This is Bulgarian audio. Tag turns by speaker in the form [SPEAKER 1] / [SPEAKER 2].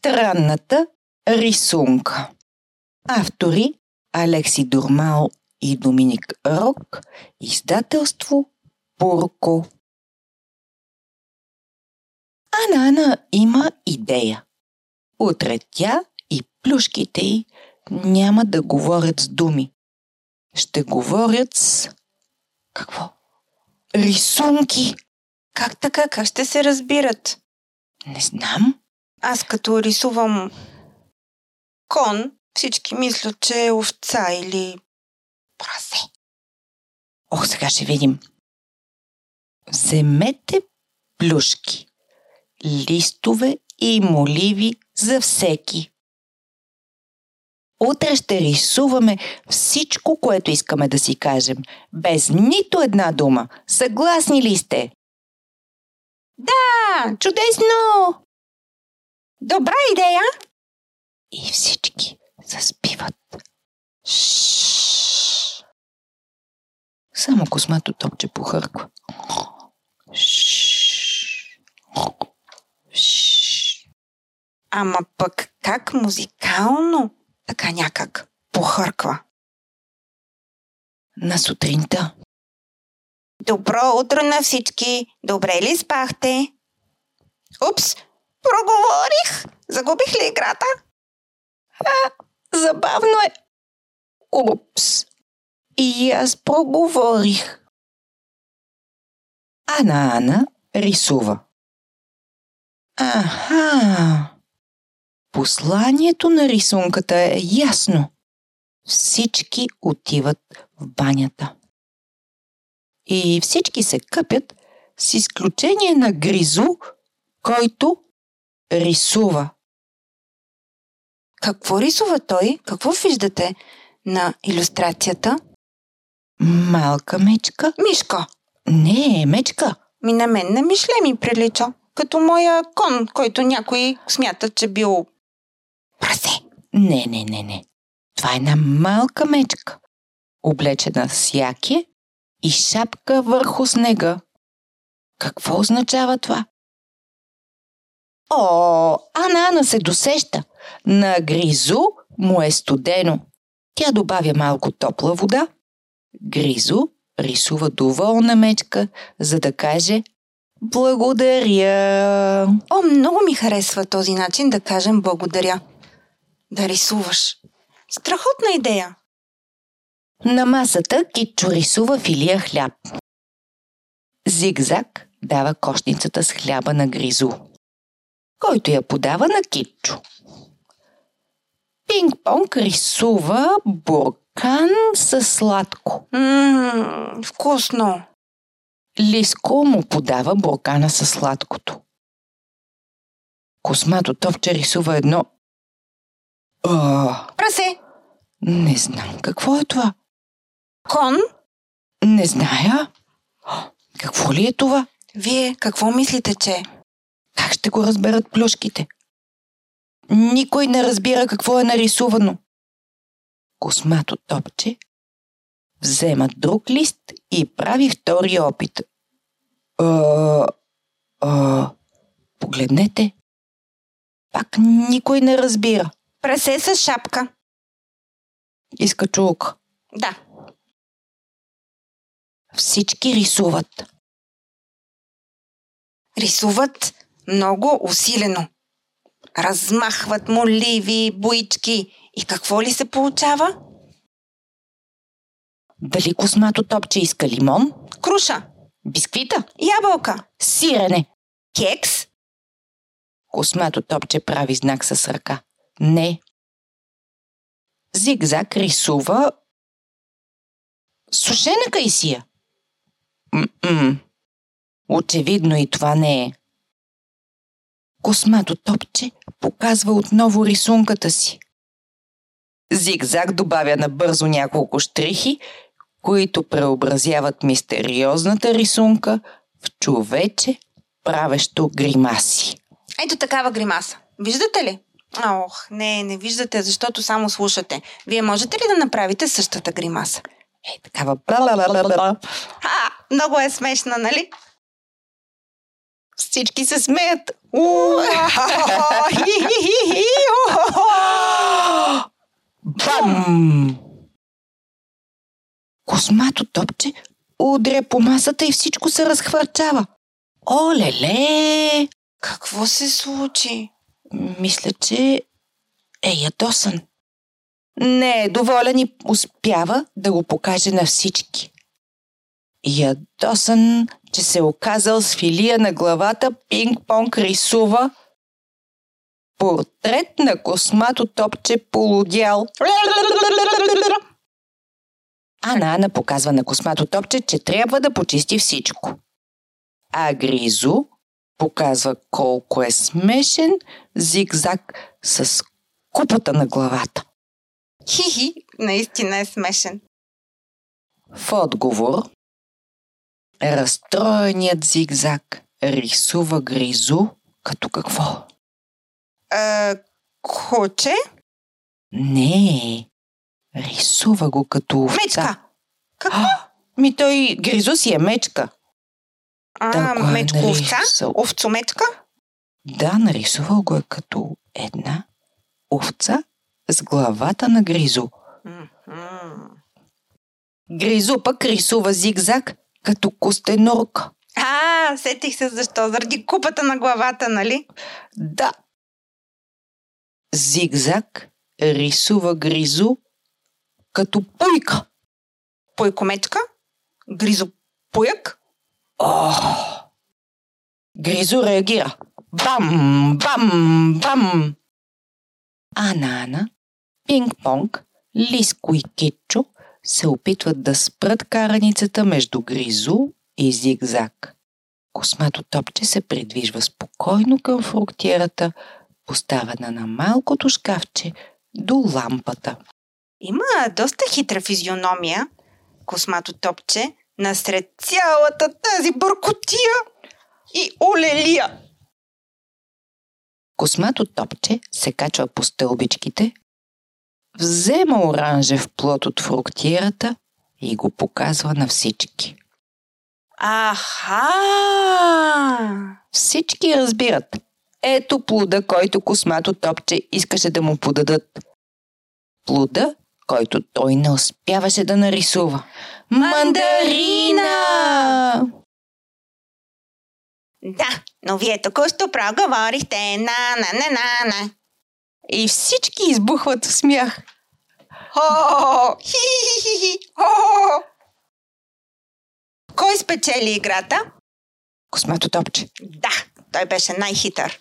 [SPEAKER 1] Странната рисунка. Автори Алекси Дурмал и Доминик Рок. Издателство Пурко. Ана Ана има идея. Утре тя и плюшките й няма да говорят с думи. Ще говорят с... Какво? Рисунки.
[SPEAKER 2] Как така? Как ще се разбират?
[SPEAKER 1] Не знам.
[SPEAKER 2] Аз като рисувам кон, всички мислят, че е овца или прасе.
[SPEAKER 1] О, сега ще видим. Вземете плюшки, листове и моливи за всеки. Утре ще рисуваме всичко, което искаме да си кажем, без нито една дума. Съгласни ли сте?
[SPEAKER 2] Да,
[SPEAKER 1] Чудесно!
[SPEAKER 2] Добра идея.
[SPEAKER 1] И всички заспиват. Шш. Само космато топче похърква. Шш. Шш.
[SPEAKER 2] Ама пък как музикално, така някак похърква.
[SPEAKER 1] На сутринта
[SPEAKER 2] Добро утро на всички! Добре ли спахте? Упс! Проговорих! Загубих ли играта?
[SPEAKER 1] Забавно е. Упс. И аз проговорих. Ана Ана рисува. Аха. Посланието на рисунката е ясно. Всички отиват в банята. И всички се къпят, с изключение на Гризу, който рисува.
[SPEAKER 2] Какво рисува той? Какво виждате на иллюстрацията?
[SPEAKER 1] Малка мечка?
[SPEAKER 2] Мишка.
[SPEAKER 1] Не, мечка.
[SPEAKER 2] Ми на мен не мишле ми прилича. Като моя кон, който някой смята, че бил прасе.
[SPEAKER 1] Не, не, не, не. Това е една малка мечка, облечена с яке и шапка върху снега. Какво означава това? О, Ана Ана се досеща. На Гризу му е студено. Тя добавя малко топла вода. Гризу рисува доволна мечка, за да каже Благодаря.
[SPEAKER 2] О, много ми харесва този начин да кажем благодаря. Да рисуваш. Страхотна идея.
[SPEAKER 1] На масата Китчо рисува филия хляб. Зигзаг дава кошницата с хляба на Гризу, който я подава на Китчо. Пинг-понг рисува буркан със сладко.
[SPEAKER 2] Ммм, вкусно.
[SPEAKER 1] Лиско му подава буркана със сладкото. Космато топче рисува едно... О,
[SPEAKER 2] Прасе.
[SPEAKER 1] не знам какво е това.
[SPEAKER 2] Кон.
[SPEAKER 1] Не зная. Какво ли е това?
[SPEAKER 2] Вие какво мислите, че?
[SPEAKER 1] Как ще го разберат плюшките? Никой не разбира какво е нарисувано. Космато топче взема друг лист и прави втори опит. А, а, погледнете. Пак никой не разбира.
[SPEAKER 2] Прасе с шапка.
[SPEAKER 1] Иска чулка.
[SPEAKER 2] Да.
[SPEAKER 1] Всички рисуват.
[SPEAKER 2] Рисуват много усилено. Размахват моливи, буички. И какво ли се получава?
[SPEAKER 1] Дали космато топче иска лимон?
[SPEAKER 2] Круша.
[SPEAKER 1] Бисквита?
[SPEAKER 2] Ябълка.
[SPEAKER 1] Сирене?
[SPEAKER 2] Кекс.
[SPEAKER 1] Космато топче прави знак с ръка. Не. Зигзаг рисува сушена кайсия. М-м. Очевидно и това не е. Космато топче показва отново рисунката си. Зигзаг добавя набързо няколко штрихи, които преобразяват мистериозната рисунка в човече, правещо гримаси.
[SPEAKER 2] Ето такава гримаса. Виждате ли? Ох, не, не виждате, защото само слушате. Вие можете ли да направите същата гримаса?
[SPEAKER 1] Е, такава бла
[SPEAKER 2] А, много е смешна, нали?
[SPEAKER 1] Всички се смеят. Бам! Космато топче удря по масата и всичко се разхвърчава. Оле-ле!
[SPEAKER 2] Какво се случи?
[SPEAKER 1] Мисля, че е ядосан. Не е доволен и успява да го покаже на всички. Ядосан че се е оказал с филия на главата, пинг-понг рисува портрет на космато топче полудял. Ана Ана показва на космато топче, че трябва да почисти всичко. А Гризо показва колко е смешен зигзаг с купата на главата.
[SPEAKER 2] Хихи, наистина е смешен.
[SPEAKER 1] В отговор, разстроеният зигзаг рисува Гризо като какво?
[SPEAKER 2] А, куче?
[SPEAKER 1] Не, рисува го като овца.
[SPEAKER 2] Мечка. Какво?
[SPEAKER 1] Ми той Гризо си е мечка.
[SPEAKER 2] А,
[SPEAKER 1] Да е
[SPEAKER 2] мечко овца?
[SPEAKER 1] нарисал.
[SPEAKER 2] Овцомечка?
[SPEAKER 1] Да, нарисувал го е като една овца с главата на Гризо. Гризо пък рисува зигзаг като костенурка.
[SPEAKER 2] А, сетих се защо. Заради купата на главата, нали?
[SPEAKER 1] Да. Зигзаг рисува Гризо като пуйка.
[SPEAKER 2] Пойкомечка? Гризо пуяк?
[SPEAKER 1] Ох! Гризо реагира. Бам, бам, бам! Ана Ана, Пинг-понг, Лиско и Китчо се опитват да спрат караницата между Гризо и Зигзаг. Космато топче се придвижва спокойно към фруктиерата, поставена на малкото шкафче до лампата.
[SPEAKER 2] Има доста хитра физиономия, космато топче, насред цялата тази бъркотия и олелия.
[SPEAKER 1] Космато топче се качва по стълбичките, взема оранжев плод от фруктиерата и го показва на всички.
[SPEAKER 2] Аха!
[SPEAKER 1] Всички разбират. Ето плода, който космато топче искаше да му подадат. Плода, който той не успяваше да нарисува. Мандарина!
[SPEAKER 2] Да, но вие току-що проговорихте на на на на на.
[SPEAKER 1] И всички избухват в смях.
[SPEAKER 2] Кой спечели играта?
[SPEAKER 1] Космато топче.
[SPEAKER 2] Да, той беше най-хитър.